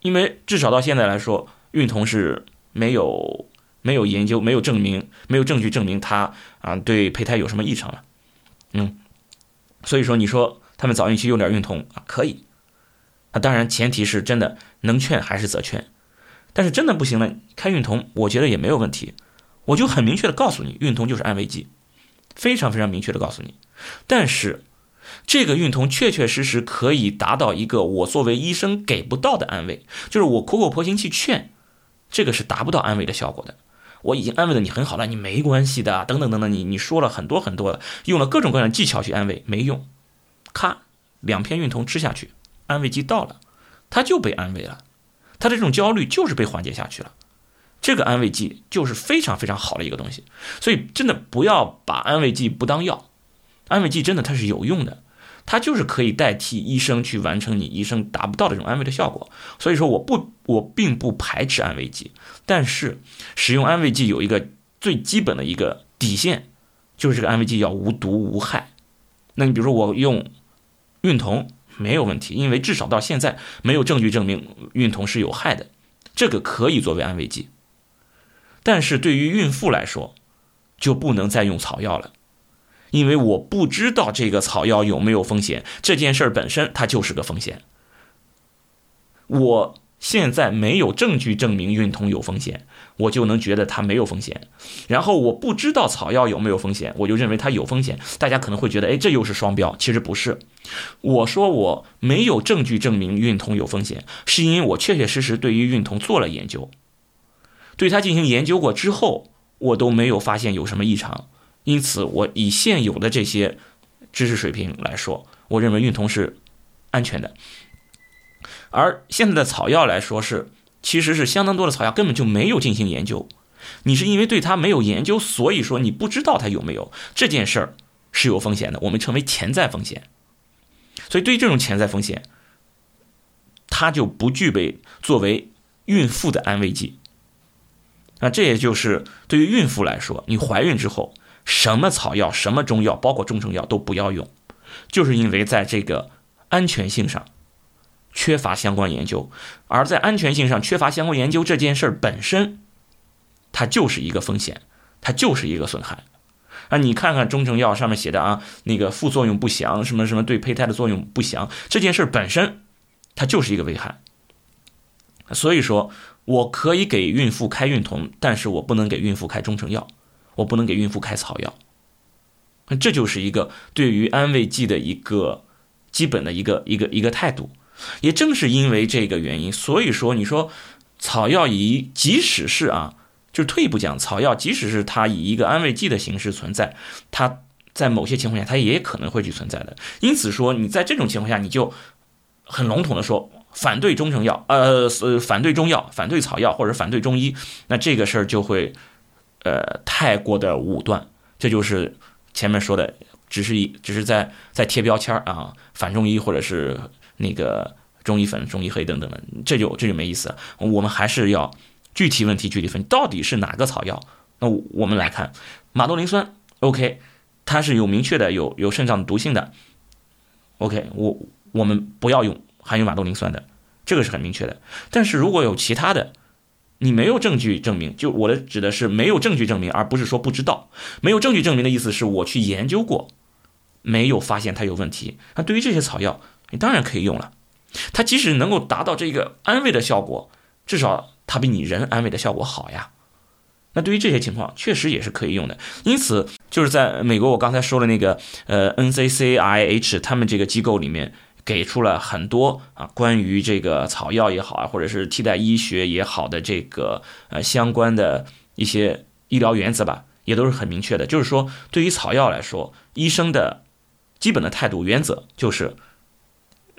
因为至少到现在来说，孕酮是没有没有研究、没有证明、没有证据证明它啊对胚胎有什么异常了。嗯，所以说你说他们早孕期用点孕酮啊可以，啊当然前提是真的能劝还是则劝，但是真的不行了，开孕酮我觉得也没有问题，我就很明确的告诉你，孕酮就是安慰剂。非常非常明确的告诉你，但是这个孕酮确确实实可以达到一个我作为医生给不到的安慰，就是我苦口婆心去劝，这个是达不到安慰的效果的。我已经安慰的你很好了，你没关系的，等等等等，你你说了很多很多了，用了各种各样的技巧去安慰，没用。咔，两片孕酮吃下去，安慰剂到了，他就被安慰了，他的这种焦虑就是被缓解下去了。这个安慰剂就是非常非常好的一个东西，所以真的不要把安慰剂不当药，安慰剂真的它是有用的，它就是可以代替医生去完成你医生达不到的这种安慰的效果。所以说我不我并不排斥安慰剂，但是使用安慰剂有一个最基本的一个底线，就是这个安慰剂要无毒无害。那你比如说我用孕酮没有问题，因为至少到现在没有证据证明孕酮是有害的，这个可以作为安慰剂。但是对于孕妇来说，就不能再用草药了，因为我不知道这个草药有没有风险，这件事儿本身它就是个风险。我现在没有证据证明孕酮有风险，我就能觉得它没有风险。然后我不知道草药有没有风险，我就认为它有风险。大家可能会觉得，哎，这又是双标。其实不是，我说我没有证据证明孕酮有风险，是因为我确确实实对于孕酮做了研究。对它进行研究过之后，我都没有发现有什么异常，因此我以现有的这些知识水平来说，我认为孕酮是安全的。而现在的草药来说是，其实是相当多的草药根本就没有进行研究，你是因为对它没有研究，所以说你不知道它有没有这件事儿是有风险的，我们称为潜在风险。所以对于这种潜在风险，它就不具备作为孕妇的安慰剂。那这也就是对于孕妇来说，你怀孕之后，什么草药、什么中药，包括中成药都不要用，就是因为在这个安全性上缺乏相关研究，而在安全性上缺乏相关研究这件事本身，它就是一个风险，它就是一个损害。啊，你看看中成药上面写的啊，那个副作用不详，什么什么对胚胎的作用不详，这件事本身，它就是一个危害。所以说。我可以给孕妇开孕酮，但是我不能给孕妇开中成药，我不能给孕妇开草药。这就是一个对于安慰剂的一个基本的一个一个一个态度。也正是因为这个原因，所以说你说草药以即使是啊，就退一步讲，草药即使是它以一个安慰剂的形式存在，它在某些情况下它也可能会去存在的。因此说你在这种情况下，你就很笼统的说。反对中成药，呃，是反对中药，反对草药或者反对中医，那这个事儿就会，呃，太过的武断。这就是前面说的，只是一只是在在贴标签啊，反中医或者是那个中医粉、中医黑等等的，这就这就没意思。我们还是要具体问题具体分，到底是哪个草药？那我们来看马兜铃酸，OK，它是有明确的有有肾脏毒性的，OK，我我们不要用。含有马兜铃酸的，这个是很明确的。但是如果有其他的，你没有证据证明，就我的指的是没有证据证明，而不是说不知道。没有证据证明的意思是我去研究过，没有发现它有问题。那对于这些草药，你当然可以用了。它即使能够达到这个安慰的效果，至少它比你人安慰的效果好呀。那对于这些情况，确实也是可以用的。因此，就是在美国，我刚才说的那个呃 NCCIH 他们这个机构里面。给出了很多啊，关于这个草药也好啊，或者是替代医学也好的这个呃相关的一些医疗原则吧，也都是很明确的。就是说，对于草药来说，医生的基本的态度原则就是，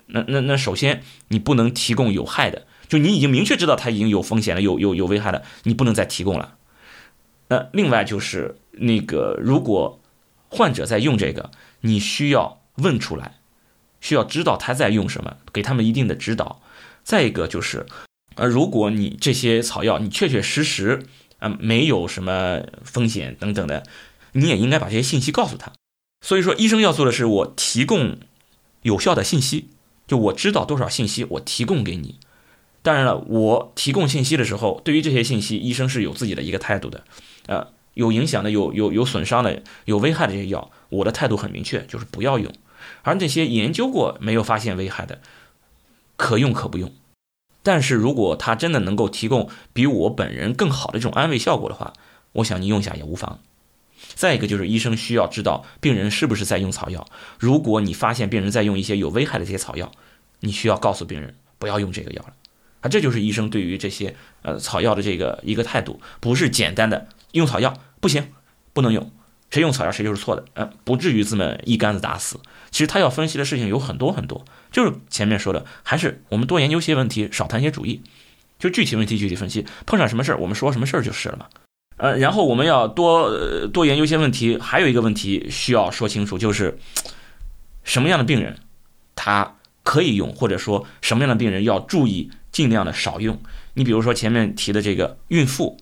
那那那首先你不能提供有害的，就你已经明确知道它已经有风险了，有有有危害了，你不能再提供了。那另外就是那个，如果患者在用这个，你需要问出来。需要知道他在用什么，给他们一定的指导。再一个就是，呃，如果你这些草药你确确实实，呃，没有什么风险等等的，你也应该把这些信息告诉他。所以说，医生要做的是我提供有效的信息，就我知道多少信息，我提供给你。当然了，我提供信息的时候，对于这些信息，医生是有自己的一个态度的。呃，有影响的、有有有损伤的、有危害的这些药，我的态度很明确，就是不要用。而那些研究过没有发现危害的，可用可不用。但是如果它真的能够提供比我本人更好的这种安慰效果的话，我想你用下也无妨。再一个就是医生需要知道病人是不是在用草药。如果你发现病人在用一些有危害的这些草药，你需要告诉病人不要用这个药了。啊，这就是医生对于这些呃草药的这个一个态度，不是简单的用草药不行，不能用。谁用草药谁就是错的，呃，不至于这么一竿子打死。其实他要分析的事情有很多很多，就是前面说的，还是我们多研究些问题，少谈些主义。就具体问题具体分析，碰上什么事儿我们说什么事儿就是了嘛。呃，然后我们要多多研究些问题，还有一个问题需要说清楚，就是什么样的病人他可以用，或者说什么样的病人要注意尽量的少用。你比如说前面提的这个孕妇，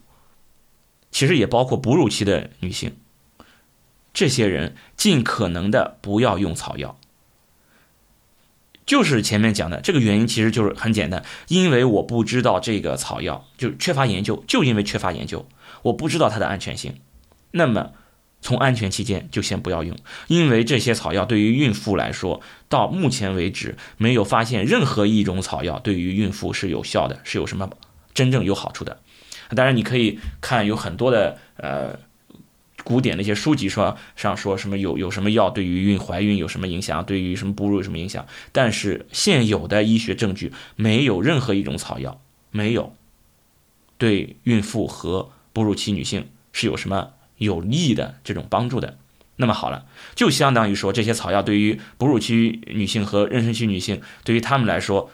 其实也包括哺乳期的女性，这些人尽可能的不要用草药。就是前面讲的这个原因，其实就是很简单，因为我不知道这个草药，就是缺乏研究，就因为缺乏研究，我不知道它的安全性。那么，从安全期间就先不要用，因为这些草药对于孕妇来说，到目前为止没有发现任何一种草药对于孕妇是有效的，是有什么真正有好处的。当然，你可以看有很多的呃。古典那些书籍说上说什么有有什么药对于孕怀孕有什么影响，对于什么哺乳有什么影响？但是现有的医学证据没有任何一种草药没有对孕妇和哺乳期女性是有什么有利的这种帮助的。那么好了，就相当于说这些草药对于哺乳期女性和妊娠期女性，对于她们来说，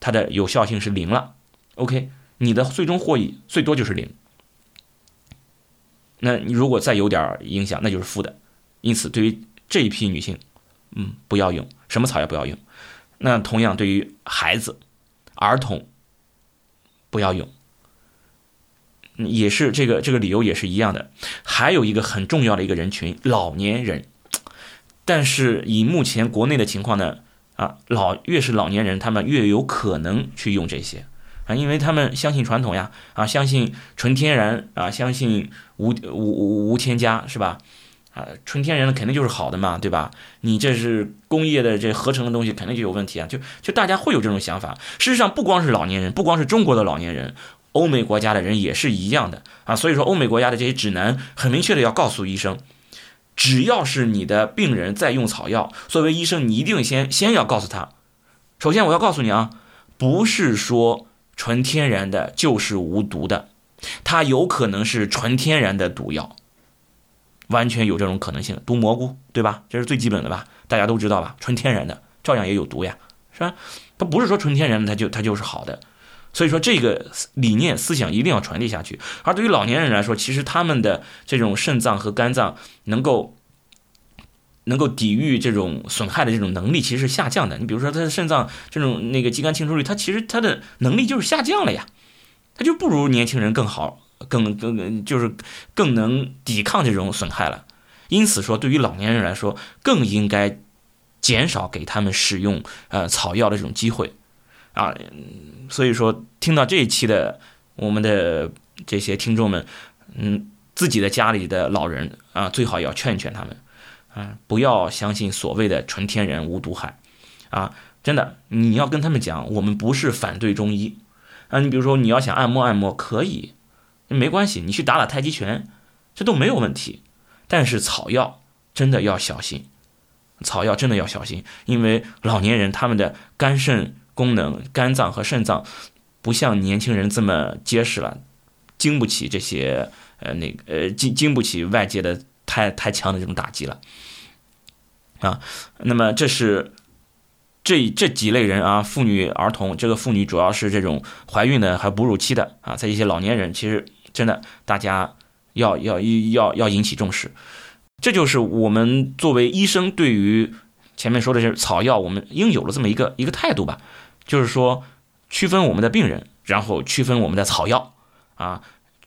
它的有效性是零了。OK，你的最终获益最多就是零。那你如果再有点影响，那就是负的。因此，对于这一批女性，嗯，不要用什么草药，不要用。那同样，对于孩子、儿童，不要用，也是这个这个理由也是一样的。还有一个很重要的一个人群，老年人。但是以目前国内的情况呢，啊，老越是老年人，他们越有可能去用这些。啊，因为他们相信传统呀，啊，相信纯天然啊，相信无无无无添加，是吧？啊，纯天然的肯定就是好的嘛，对吧？你这是工业的这合成的东西，肯定就有问题啊！就就大家会有这种想法。事实上，不光是老年人，不光是中国的老年人，欧美国家的人也是一样的啊。所以说，欧美国家的这些指南很明确的要告诉医生，只要是你的病人在用草药，作为医生，你一定先先要告诉他，首先我要告诉你啊，不是说。纯天然的就是无毒的，它有可能是纯天然的毒药，完全有这种可能性。毒蘑菇，对吧？这是最基本的吧？大家都知道吧？纯天然的照样也有毒呀，是吧？它不是说纯天然的它就它就是好的，所以说这个理念思想一定要传递下去。而对于老年人来说，其实他们的这种肾脏和肝脏能够。能够抵御这种损害的这种能力其实是下降的。你比如说，他的肾脏这种那个肌酐清除率，他其实他的能力就是下降了呀，他就不如年轻人更好，更更就是更能抵抗这种损害了。因此说，对于老年人来说，更应该减少给他们使用呃草药的这种机会啊。所以说，听到这一期的我们的这些听众们，嗯，自己的家里的老人啊，最好要劝一劝他们。啊，不要相信所谓的纯天然无毒害，啊，真的，你要跟他们讲，我们不是反对中医，啊，你比如说你要想按摩按摩可以，没关系，你去打打太极拳，这都没有问题，但是草药真的要小心，草药真的要小心，因为老年人他们的肝肾功能、肝脏和肾脏不像年轻人这么结实了，经不起这些呃那个呃经经不起外界的。太太强的这种打击了，啊，那么这是这这几类人啊，妇女、儿童，这个妇女主要是这种怀孕的，还哺乳期的啊，在一些老年人，其实真的大家要要要要引起重视，这就是我们作为医生对于前面说的这草药，我们应有的这么一个一个态度吧，就是说区分我们的病人，然后区分我们的草药啊，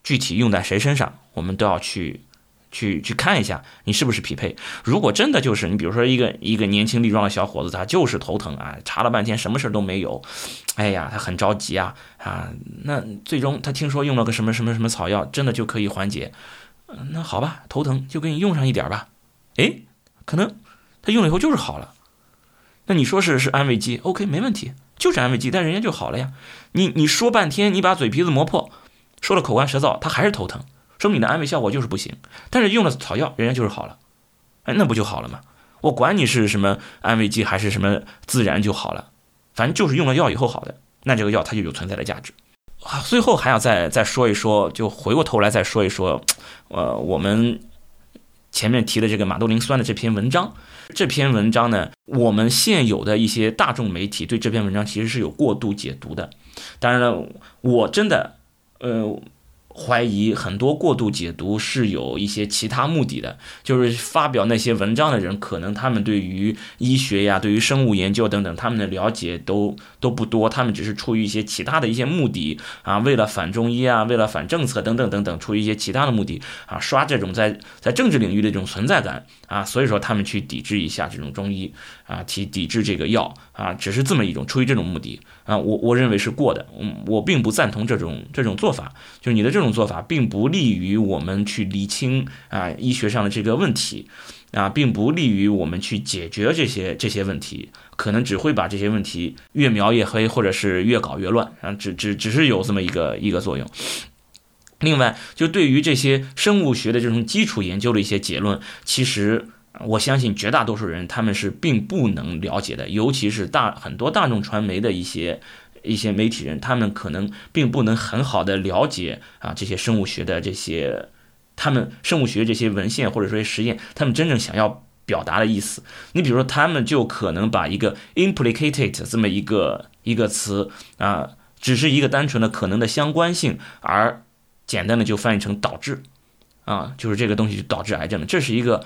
具体用在谁身上，我们都要去。去去看一下你是不是匹配。如果真的就是你，比如说一个一个年轻力壮的小伙子，他就是头疼啊，查了半天什么事都没有，哎呀，他很着急啊啊。那最终他听说用了个什么什么什么草药，真的就可以缓解。那好吧，头疼就给你用上一点吧。哎，可能他用了以后就是好了。那你说是是安慰剂？OK，没问题，就是安慰剂，但人家就好了呀。你你说半天，你把嘴皮子磨破，说了口干舌燥，他还是头疼。说明你的安慰效果就是不行，但是用了草药，人家就是好了，哎，那不就好了吗？我管你是什么安慰剂还是什么自然就好了，反正就是用了药以后好的，那这个药它就有存在的价值。啊，最后还要再再说一说，就回过头来再说一说，呃，我们前面提的这个马兜铃酸的这篇文章。这篇文章呢，我们现有的一些大众媒体对这篇文章其实是有过度解读的。当然了，我真的，呃。怀疑很多过度解读是有一些其他目的的，就是发表那些文章的人，可能他们对于医学呀、对于生物研究等等，他们的了解都都不多，他们只是出于一些其他的一些目的啊，为了反中医啊，为了反政策等等等等，出于一些其他的目的啊，刷这种在在政治领域的这种存在感啊，所以说他们去抵制一下这种中医。啊，提抵制这个药啊，只是这么一种出于这种目的啊，我我认为是过的，嗯，我并不赞同这种这种做法，就是你的这种。做法并不利于我们去厘清啊医学上的这个问题，啊，并不利于我们去解决这些这些问题，可能只会把这些问题越描越黑，或者是越搞越乱啊，只只只是有这么一个一个作用。另外，就对于这些生物学的这种基础研究的一些结论，其实我相信绝大多数人他们是并不能了解的，尤其是大很多大众传媒的一些。一些媒体人，他们可能并不能很好的了解啊这些生物学的这些，他们生物学这些文献或者说实验，他们真正想要表达的意思。你比如说，他们就可能把一个 implicated 这么一个一个词啊，只是一个单纯的可能的相关性，而简单的就翻译成导致啊，就是这个东西就导致癌症的。这是一个，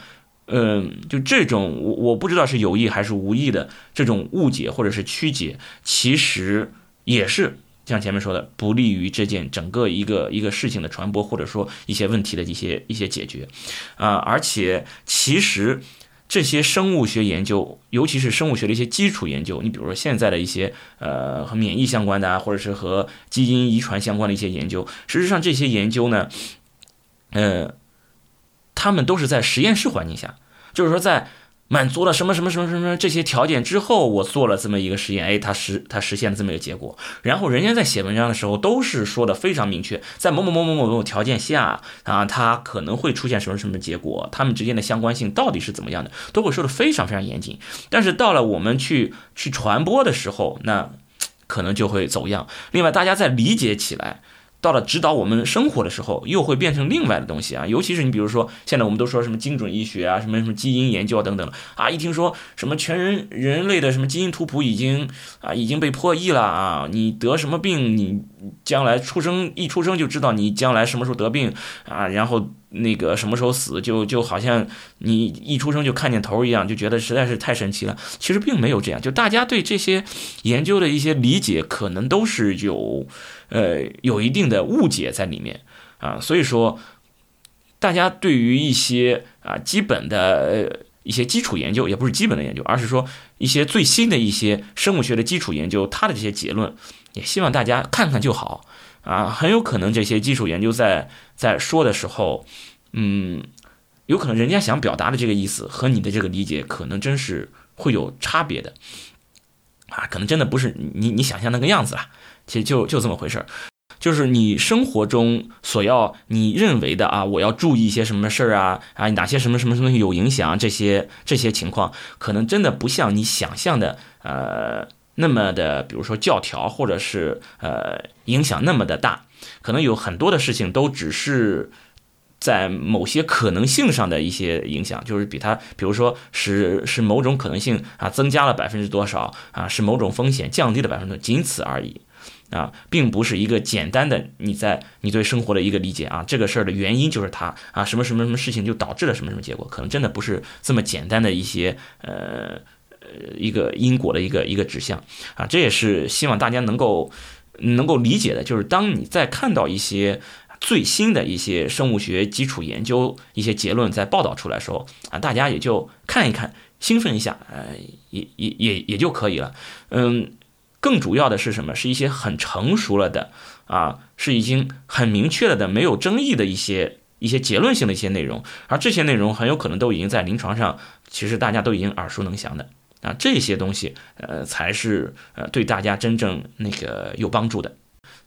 嗯，就这种我我不知道是有意还是无意的这种误解或者是曲解，其实。也是像前面说的，不利于这件整个一个一个事情的传播，或者说一些问题的一些一些解决，啊，而且其实这些生物学研究，尤其是生物学的一些基础研究，你比如说现在的一些呃和免疫相关的啊，或者是和基因遗传相关的一些研究，实际上这些研究呢，呃，他们都是在实验室环境下，就是说在。满足了什么什么什么什么这些条件之后，我做了这么一个实验，哎，它实它实现了这么一个结果。然后人家在写文章的时候都是说的非常明确，在某某某某某某条件下啊，它可能会出现什么什么结果，它们之间的相关性到底是怎么样的，都会说的非常非常严谨。但是到了我们去去传播的时候，那可能就会走样。另外，大家在理解起来。到了指导我们生活的时候，又会变成另外的东西啊！尤其是你比如说，现在我们都说什么精准医学啊，什么什么基因研究啊等等啊，一听说什么全人人类的什么基因图谱已经啊已经被破译了啊，你得什么病，你将来出生一出生就知道你将来什么时候得病啊，然后。那个什么时候死，就就好像你一出生就看见头一样，就觉得实在是太神奇了。其实并没有这样，就大家对这些研究的一些理解，可能都是有，呃，有一定的误解在里面啊。所以说，大家对于一些啊基本的一些基础研究，也不是基本的研究，而是说一些最新的一些生物学的基础研究，它的这些结论，也希望大家看看就好。啊，很有可能这些基础研究在在说的时候，嗯，有可能人家想表达的这个意思和你的这个理解，可能真是会有差别的，啊，可能真的不是你你想象那个样子了。其实就就这么回事儿，就是你生活中所要你认为的啊，我要注意一些什么事儿啊啊，哪些什么什么什么有影响这些这些情况，可能真的不像你想象的，呃。那么的，比如说教条，或者是呃影响那么的大，可能有很多的事情都只是在某些可能性上的一些影响，就是比它，比如说是是某种可能性啊增加了百分之多少啊，是某种风险降低了百分之仅此而已啊，并不是一个简单的你在你对生活的一个理解啊，这个事儿的原因就是它啊什么什么什么事情就导致了什么什么结果，可能真的不是这么简单的一些呃。呃，一个因果的一个一个指向啊，这也是希望大家能够能够理解的，就是当你在看到一些最新的一些生物学基础研究一些结论在报道出来的时候啊，大家也就看一看，兴奋一下，呃，也也也也就可以了。嗯，更主要的是什么？是一些很成熟了的啊，是已经很明确了的、没有争议的一些一些结论性的一些内容，而这些内容很有可能都已经在临床上，其实大家都已经耳熟能详的。啊，这些东西，呃，才是呃对大家真正那个有帮助的。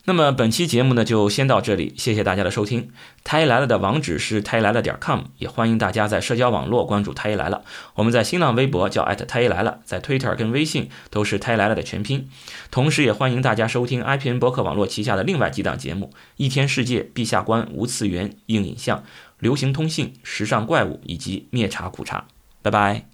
那么本期节目呢就先到这里，谢谢大家的收听。太医来了的网址是太医来了点 com，也欢迎大家在社交网络关注太医来了。我们在新浪微博叫艾特太医来了，在 Twitter 跟微信都是太医来了的全拼。同时也欢迎大家收听 IPN 博客网络旗下的另外几档节目：一天世界、陛下观、无次元、硬影像、流行通信、时尚怪物以及灭茶苦茶。拜拜。